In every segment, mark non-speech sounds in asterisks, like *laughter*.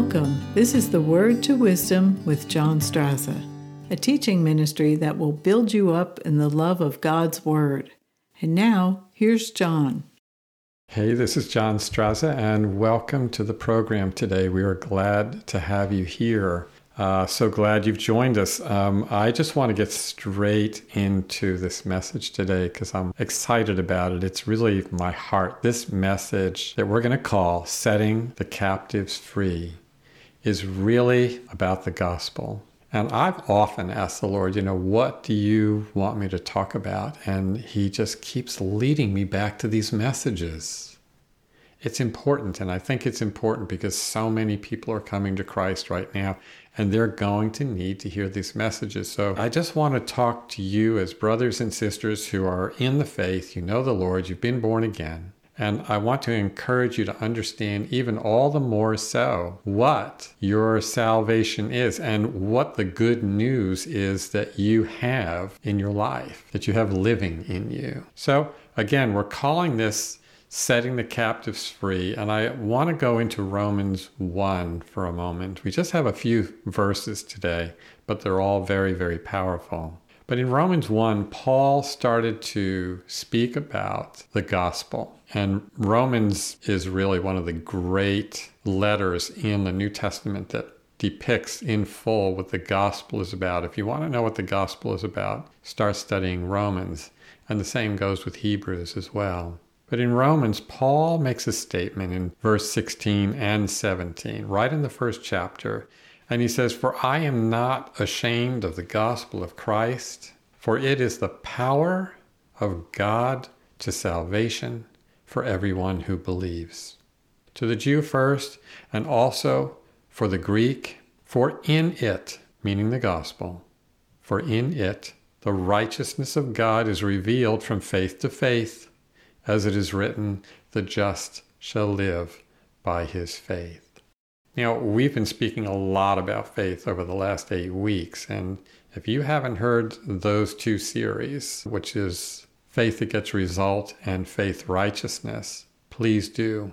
Welcome. This is the Word to Wisdom with John Straza, a teaching ministry that will build you up in the love of God's Word. And now, here's John. Hey, this is John Straza, and welcome to the program today. We are glad to have you here. Uh, so glad you've joined us. Um, I just want to get straight into this message today because I'm excited about it. It's really my heart. This message that we're going to call Setting the Captives Free is really about the gospel. And I've often asked the Lord, you know, what do you want me to talk about? And He just keeps leading me back to these messages it's important. And I think it's important because so many people are coming to Christ right now and they're going to need to hear these messages. So I just want to talk to you as brothers and sisters who are in the faith, you know the Lord, you've been born again. And I want to encourage you to understand, even all the more so, what your salvation is and what the good news is that you have in your life, that you have living in you. So, again, we're calling this setting the captives free. And I want to go into Romans 1 for a moment. We just have a few verses today, but they're all very, very powerful. But in Romans 1, Paul started to speak about the gospel. And Romans is really one of the great letters in the New Testament that depicts in full what the gospel is about. If you want to know what the gospel is about, start studying Romans. And the same goes with Hebrews as well. But in Romans, Paul makes a statement in verse 16 and 17, right in the first chapter. And he says, For I am not ashamed of the gospel of Christ, for it is the power of God to salvation for everyone who believes. To the Jew first, and also for the Greek, for in it, meaning the gospel, for in it the righteousness of God is revealed from faith to faith as it is written, the just shall live by his faith. Now, we've been speaking a lot about faith over the last eight weeks, and if you haven't heard those two series, which is Faith that Gets Result and Faith Righteousness, please do.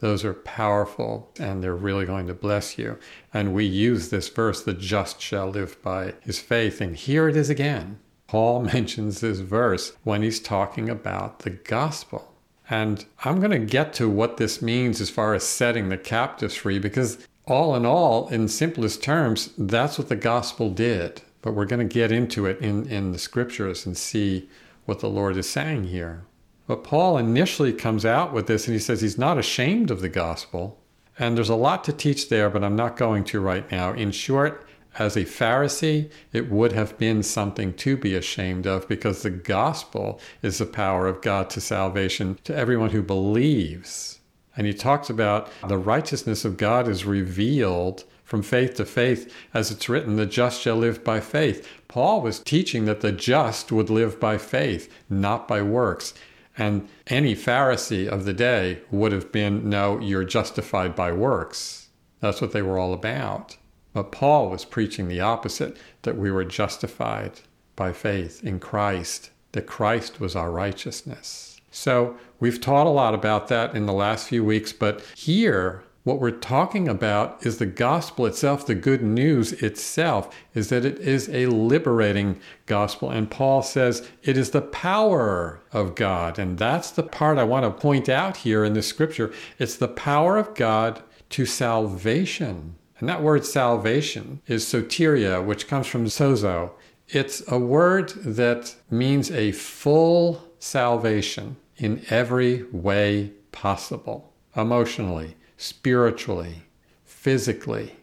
Those are powerful and they're really going to bless you. And we use this verse, the just shall live by his faith. And here it is again. Paul *laughs* mentions this verse when he's talking about the gospel. And I'm going to get to what this means as far as setting the captives free, because all in all, in simplest terms, that's what the gospel did. But we're going to get into it in, in the scriptures and see what the Lord is saying here. But Paul initially comes out with this and he says he's not ashamed of the gospel. And there's a lot to teach there, but I'm not going to right now. In short, as a Pharisee, it would have been something to be ashamed of because the gospel is the power of God to salvation to everyone who believes. And he talks about the righteousness of God is revealed from faith to faith, as it's written, the just shall live by faith. Paul was teaching that the just would live by faith, not by works. And any Pharisee of the day would have been, no, you're justified by works. That's what they were all about. But Paul was preaching the opposite that we were justified by faith in Christ, that Christ was our righteousness. So we've taught a lot about that in the last few weeks, but here, what we're talking about is the gospel itself, the good news itself, is that it is a liberating gospel. And Paul says it is the power of God. And that's the part I want to point out here in the scripture. It's the power of God to salvation and that word salvation is soteria, which comes from sozo. It's a word that means a full salvation in every way possible emotionally, spiritually, physically.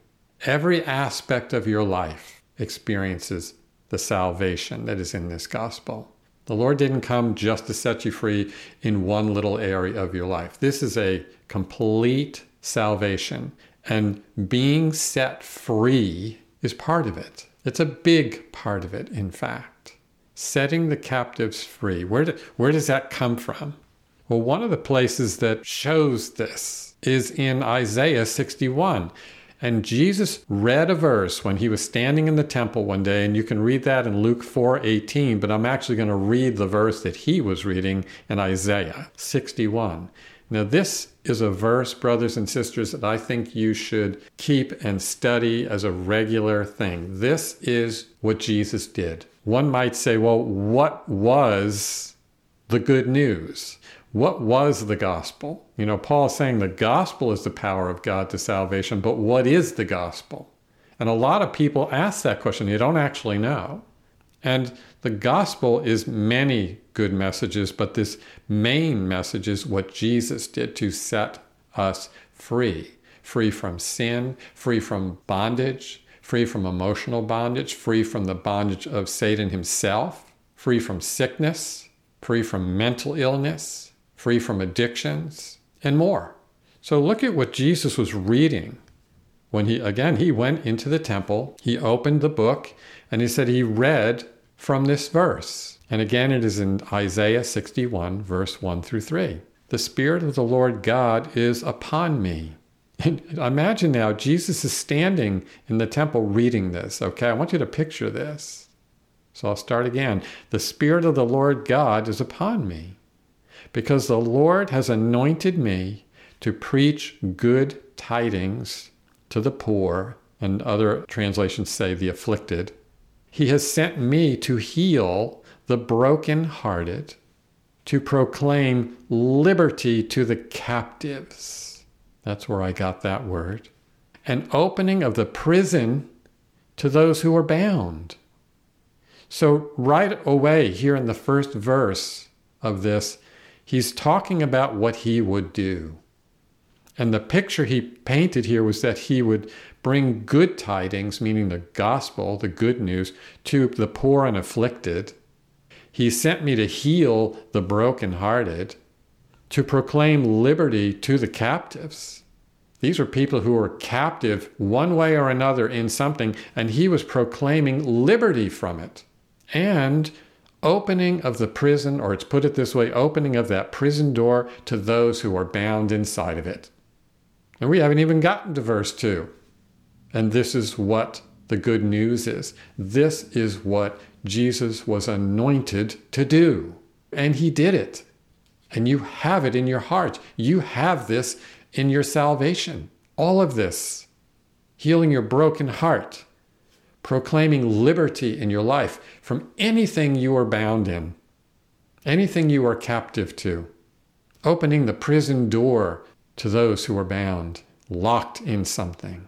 Every aspect of your life experiences the salvation that is in this gospel. The Lord didn't come just to set you free in one little area of your life. This is a complete salvation. And being set free is part of it. It's a big part of it, in fact. Setting the captives free. Where, do, where does that come from? Well, one of the places that shows this is in Isaiah 61. And Jesus read a verse when he was standing in the temple one day, and you can read that in Luke 4:18, but I'm actually going to read the verse that he was reading in Isaiah 61. Now, this is a verse, brothers and sisters, that I think you should keep and study as a regular thing. This is what Jesus did. One might say, well, what was the good news? What was the gospel? You know, Paul is saying the gospel is the power of God to salvation, but what is the gospel? And a lot of people ask that question. You don't actually know. And the gospel is many good messages, but this main message is what Jesus did to set us free free from sin, free from bondage, free from emotional bondage, free from the bondage of Satan himself, free from sickness, free from mental illness, free from addictions, and more. So look at what Jesus was reading when he, again, he went into the temple, he opened the book, and he said he read from this verse. And again, it is in Isaiah 61, verse 1 through 3. The Spirit of the Lord God is upon me. And imagine now, Jesus is standing in the temple reading this. Okay, I want you to picture this. So I'll start again. The Spirit of the Lord God is upon me, because the Lord has anointed me to preach good tidings to the poor, and other translations say the afflicted. He has sent me to heal the broken-hearted, to proclaim liberty to the captives. That's where I got that word. An opening of the prison to those who are bound. So, right away, here in the first verse of this, he's talking about what he would do. And the picture he painted here was that he would bring good tidings, meaning the gospel, the good news, to the poor and afflicted. He sent me to heal the brokenhearted, to proclaim liberty to the captives. These are people who were captive one way or another in something, and he was proclaiming liberty from it. And opening of the prison, or it's put it this way opening of that prison door to those who are bound inside of it. And we haven't even gotten to verse 2. And this is what the good news is. This is what Jesus was anointed to do. And he did it. And you have it in your heart. You have this in your salvation. All of this. Healing your broken heart. Proclaiming liberty in your life from anything you are bound in, anything you are captive to. Opening the prison door to those who are bound, locked in something.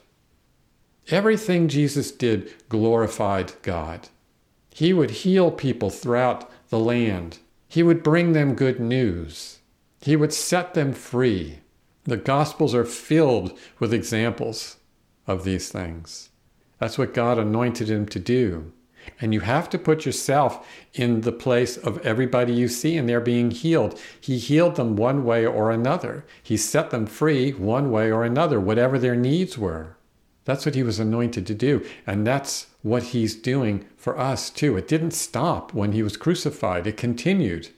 Everything Jesus did glorified God. He would heal people throughout the land. He would bring them good news. He would set them free. The Gospels are filled with examples of these things. That's what God anointed him to do. And you have to put yourself in the place of everybody you see, and they're being healed. He healed them one way or another. He set them free one way or another, whatever their needs were. That's what he was anointed to do. And that's what he's doing for us too. It didn't stop when he was crucified, it continued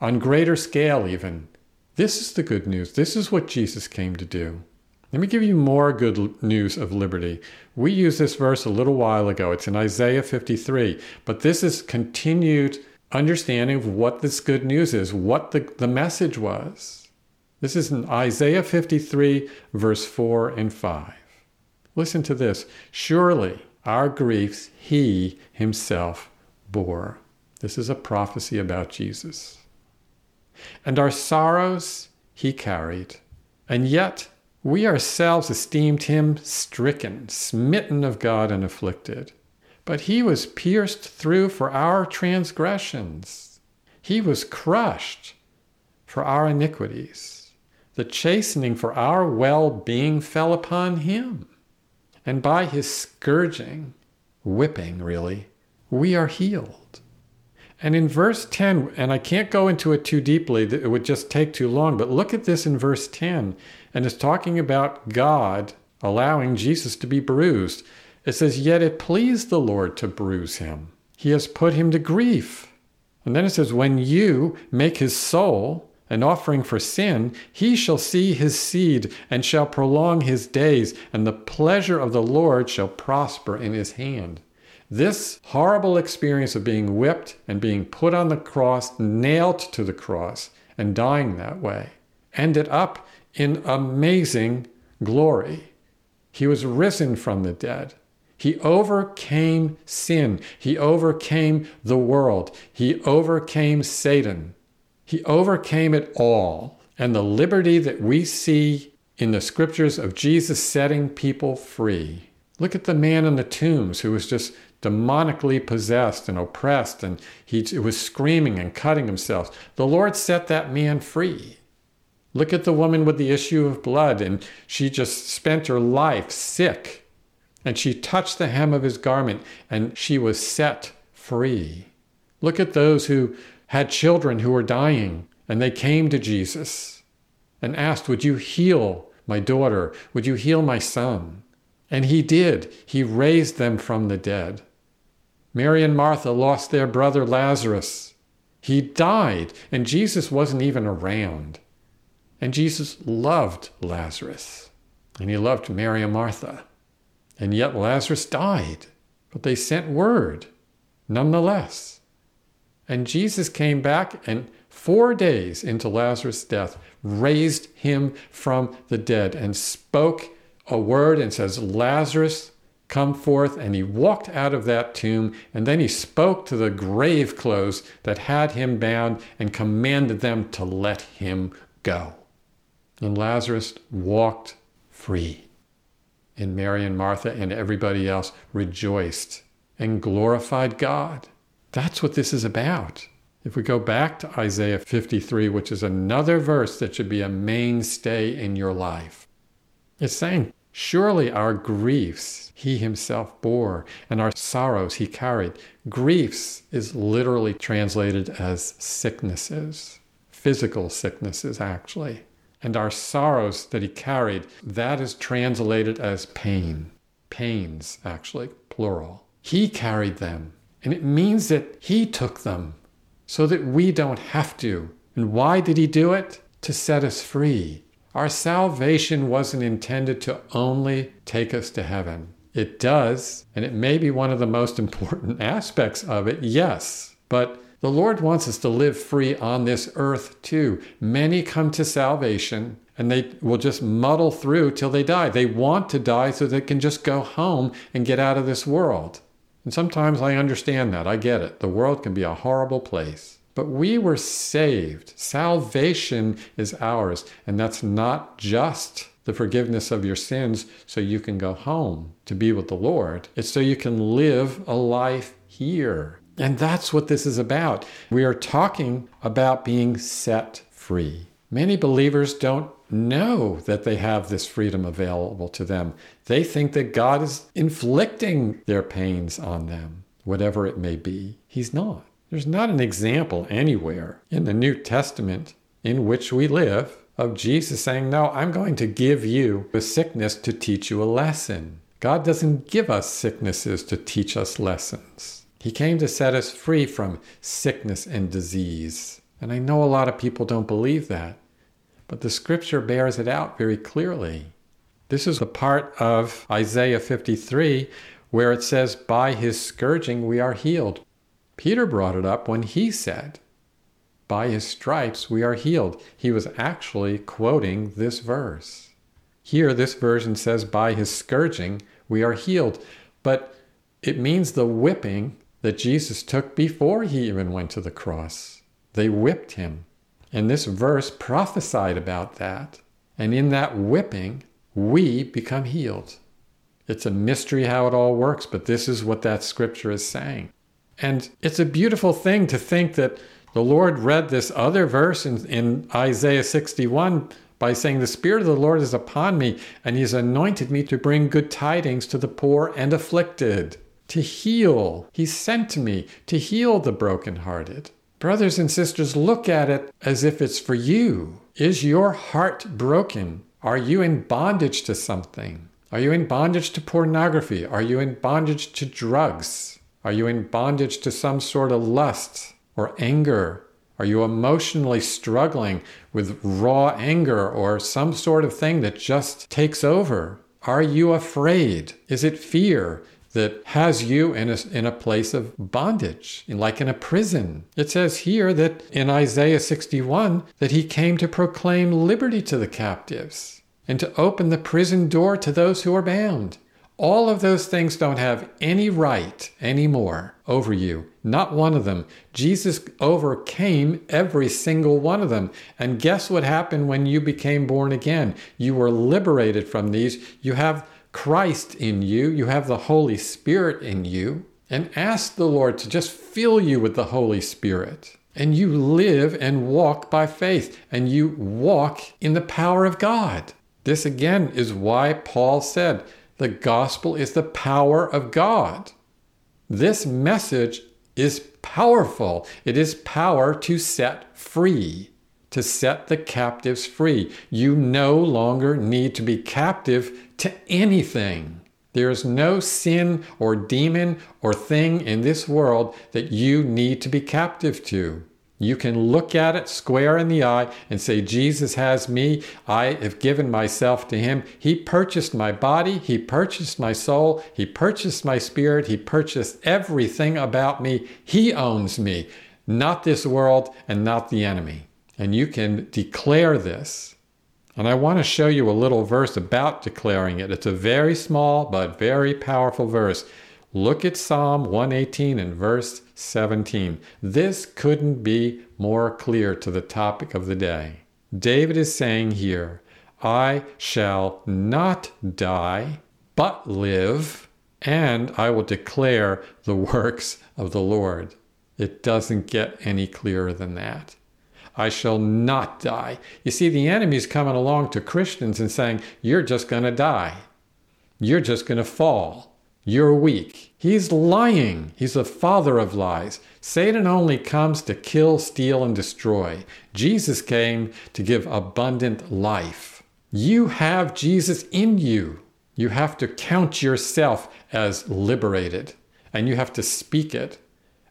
on greater scale, even. This is the good news. This is what Jesus came to do. Let me give you more good news of liberty. We used this verse a little while ago. It's in Isaiah 53, but this is continued understanding of what this good news is, what the, the message was. This is in Isaiah 53, verse 4 and 5. Listen to this. Surely our griefs he himself bore. This is a prophecy about Jesus. And our sorrows he carried. And yet we ourselves esteemed him stricken, smitten of God, and afflicted. But he was pierced through for our transgressions, he was crushed for our iniquities. The chastening for our well being fell upon him. And by his scourging, whipping really, we are healed. And in verse 10, and I can't go into it too deeply, it would just take too long, but look at this in verse 10, and it's talking about God allowing Jesus to be bruised. It says, Yet it pleased the Lord to bruise him. He has put him to grief. And then it says, When you make his soul an offering for sin, he shall see his seed and shall prolong his days, and the pleasure of the Lord shall prosper in his hand. This horrible experience of being whipped and being put on the cross, nailed to the cross, and dying that way, ended up in amazing glory. He was risen from the dead. He overcame sin. He overcame the world. He overcame Satan. He overcame it all. And the liberty that we see in the scriptures of Jesus setting people free. Look at the man in the tombs who was just demonically possessed and oppressed, and he was screaming and cutting himself. The Lord set that man free. Look at the woman with the issue of blood, and she just spent her life sick. And she touched the hem of his garment, and she was set free. Look at those who had children who were dying, and they came to Jesus and asked, Would you heal my daughter? Would you heal my son? And he did. He raised them from the dead. Mary and Martha lost their brother Lazarus. He died, and Jesus wasn't even around. And Jesus loved Lazarus, and he loved Mary and Martha. And yet Lazarus died, but they sent word nonetheless. And Jesus came back and four days into Lazarus' death raised him from the dead and spoke a word and says, Lazarus, come forth. And he walked out of that tomb, and then he spoke to the grave clothes that had him bound and commanded them to let him go. And Lazarus walked free. And Mary and Martha and everybody else rejoiced and glorified God. That's what this is about. If we go back to Isaiah 53, which is another verse that should be a mainstay in your life, it's saying, Surely our griefs he himself bore, and our sorrows he carried. Griefs is literally translated as sicknesses, physical sicknesses, actually. And our sorrows that he carried, that is translated as pain. Pains, actually, plural. He carried them. And it means that he took them so that we don't have to. And why did he do it? To set us free. Our salvation wasn't intended to only take us to heaven. It does, and it may be one of the most *laughs* important aspects of it, yes. But the Lord wants us to live free on this earth too. Many come to salvation and they will just muddle through till they die. They want to die so they can just go home and get out of this world. And sometimes I understand that. I get it. The world can be a horrible place. But we were saved. Salvation is ours. And that's not just the forgiveness of your sins so you can go home to be with the Lord. It's so you can live a life here. And that's what this is about. We are talking about being set free. Many believers don't know that they have this freedom available to them. They think that God is inflicting their pains on them, whatever it may be. He's not. There's not an example anywhere in the New Testament in which we live of Jesus saying, No, I'm going to give you a sickness to teach you a lesson. God doesn't give us sicknesses to teach us lessons. He came to set us free from sickness and disease. And I know a lot of people don't believe that, but the scripture bears it out very clearly. This is the part of Isaiah 53 where it says, By his scourging we are healed. Peter brought it up when he said, By his stripes we are healed. He was actually quoting this verse. Here, this version says, By his scourging we are healed. But it means the whipping that Jesus took before he even went to the cross. They whipped him. And this verse prophesied about that. And in that whipping, we become healed. It's a mystery how it all works, but this is what that scripture is saying. And it's a beautiful thing to think that the Lord read this other verse in, in Isaiah 61 by saying, The Spirit of the Lord is upon me, and He has anointed me to bring good tidings to the poor and afflicted, to heal. He sent me to heal the brokenhearted. Brothers and sisters, look at it as if it's for you. Is your heart broken? Are you in bondage to something? Are you in bondage to pornography? Are you in bondage to drugs? Are you in bondage to some sort of lust or anger? Are you emotionally struggling with raw anger or some sort of thing that just takes over? Are you afraid? Is it fear? That has you in a, in a place of bondage, like in a prison. It says here that in Isaiah 61 that he came to proclaim liberty to the captives and to open the prison door to those who are bound. All of those things don't have any right anymore over you. Not one of them. Jesus overcame every single one of them. And guess what happened when you became born again? You were liberated from these. You have Christ in you, you have the Holy Spirit in you, and ask the Lord to just fill you with the Holy Spirit. And you live and walk by faith, and you walk in the power of God. This again is why Paul said the gospel is the power of God. This message is powerful. It is power to set free, to set the captives free. You no longer need to be captive to anything. There is no sin or demon or thing in this world that you need to be captive to. You can look at it square in the eye and say, Jesus has me. I have given myself to him. He purchased my body. He purchased my soul. He purchased my spirit. He purchased everything about me. He owns me, not this world and not the enemy. And you can declare this and I want to show you a little verse about declaring it. It's a very small but very powerful verse. Look at Psalm 118 and verse 17. This couldn't be more clear to the topic of the day. David is saying here, I shall not die, but live, and I will declare the works of the Lord. It doesn't get any clearer than that. I shall not die. You see, the enemy's coming along to Christians and saying, You're just going to die. You're just going to fall. You're weak. He's lying. He's the father of lies. Satan only comes to kill, steal, and destroy. Jesus came to give abundant life. You have Jesus in you. You have to count yourself as liberated, and you have to speak it.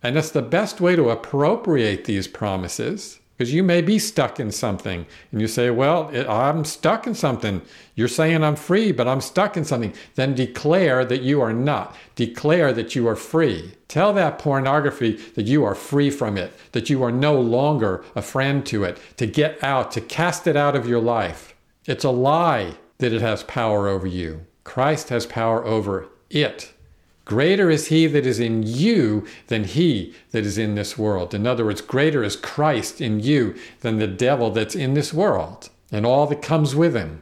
And that's the best way to appropriate these promises because you may be stuck in something and you say, Well, I'm stuck in something. You're saying I'm free, but I'm stuck in something. Then declare that you are not. Declare that you are free. Tell that pornography that you are free from it, that you are no longer a friend to it, to get out, to cast it out of your life. It's a lie that it has power over you. Christ has power over it. Greater is he that is in you than he that is in this world. In other words, greater is Christ in you than the devil that's in this world and all that comes with him.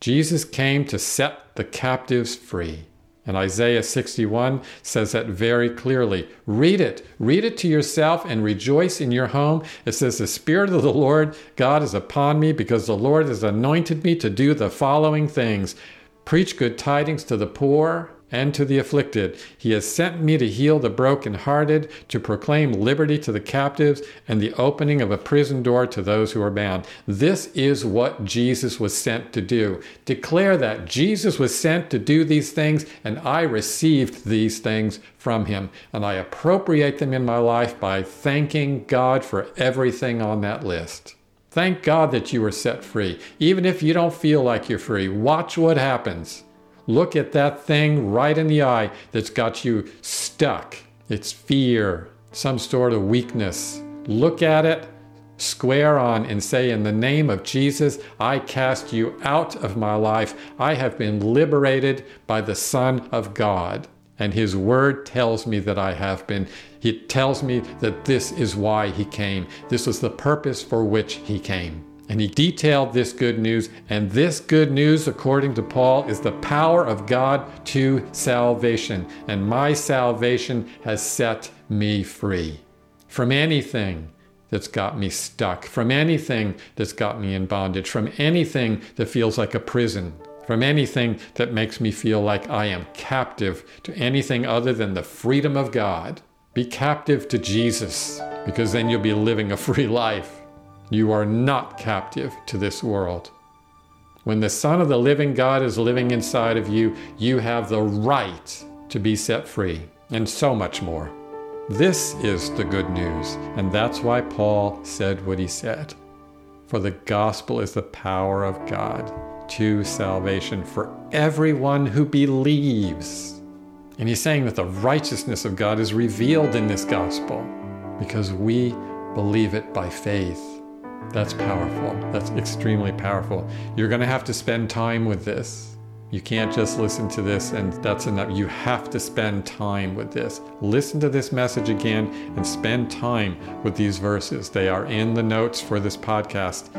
Jesus came to set the captives free. And Isaiah 61 says that very clearly. Read it. Read it to yourself and rejoice in your home. It says, The Spirit of the Lord God is upon me because the Lord has anointed me to do the following things preach good tidings to the poor and to the afflicted. He has sent me to heal the brokenhearted, to proclaim liberty to the captives, and the opening of a prison door to those who are bound. This is what Jesus was sent to do. Declare that Jesus was sent to do these things, and I received these things from him. And I appropriate them in my life by thanking God for everything on that list. Thank God that you were set free. Even if you don't feel like you're free, watch what happens. Look at that thing right in the eye that's got you stuck. It's fear, some sort of weakness. Look at it square on and say, In the name of Jesus, I cast you out of my life. I have been liberated by the Son of God. And His Word tells me that I have been. He tells me that this is why He came. This was the purpose for which He came. And he detailed this good news. And this good news, according to Paul, is the power of God to salvation. And my salvation has set me free from anything that's got me stuck, from anything that's got me in bondage, from anything that feels like a prison, from anything that makes me feel like I am captive to anything other than the freedom of God. Be captive to Jesus, because then you'll be living a free *laughs* life. You are not captive to this world. When the Son of the living God is living inside of you, you have the right to be set free, and so much more. This is the good news, and that's why Paul said what he said. For the gospel is the power of God to salvation for everyone who believes. And he's saying that the righteousness of God is revealed in this gospel because we believe it by faith. That's powerful. That's extremely powerful. You're going to have to spend time with this. You can't just listen to this and that's enough. You have to spend time with this. Listen to this message again and spend time with these verses. They are in the notes for this podcast.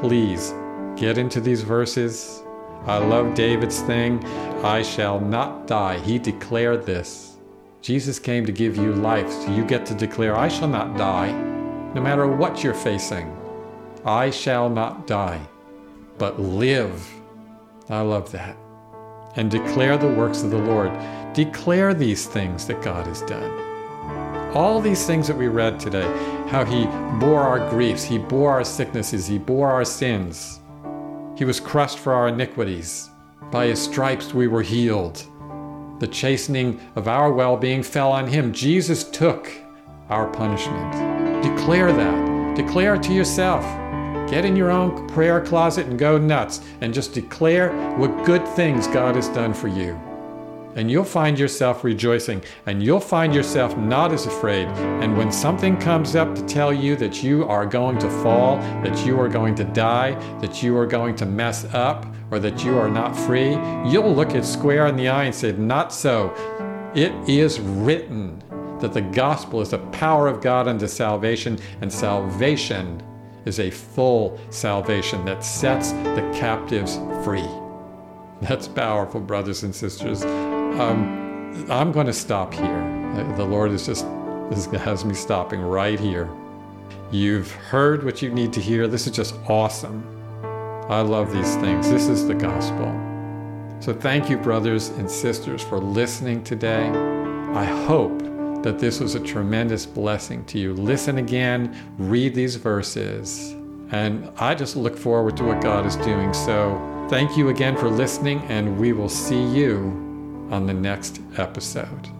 Please get into these verses. I love David's thing. I shall not die. He declared this. Jesus came to give you life, so you get to declare, I shall not die, no matter what you're facing. I shall not die, but live. I love that and declare the works of the Lord. Declare these things that God has done. All these things that we read today, how He bore our griefs, He bore our sicknesses, He bore our sins. He was crushed for our iniquities. By His stripes we were healed. The chastening of our well being fell on Him. Jesus took our punishment. Declare that. Declare to yourself. Get in your own prayer closet and go nuts and just declare what good things God has done for you. And you'll find yourself rejoicing and you'll find yourself not as afraid. And when something comes up to tell you that you are going to fall, that you are going to die, that you are going to mess up, or that you are not free, you'll look it square in the eye and say, Not so. It is written that the gospel is the power of God unto salvation, and salvation is a full salvation that sets the captives free. That's powerful, brothers and sisters. Um, I'm going to stop here. The Lord is just has me stopping right here. You've heard what you need to hear. This is just awesome. I love these things. This is the gospel. So thank you, brothers and sisters, for listening today. I hope that this was a tremendous blessing to you. Listen again, read these verses, and I just look forward to what God is doing. So thank you again for listening, and we will see you on the next episode.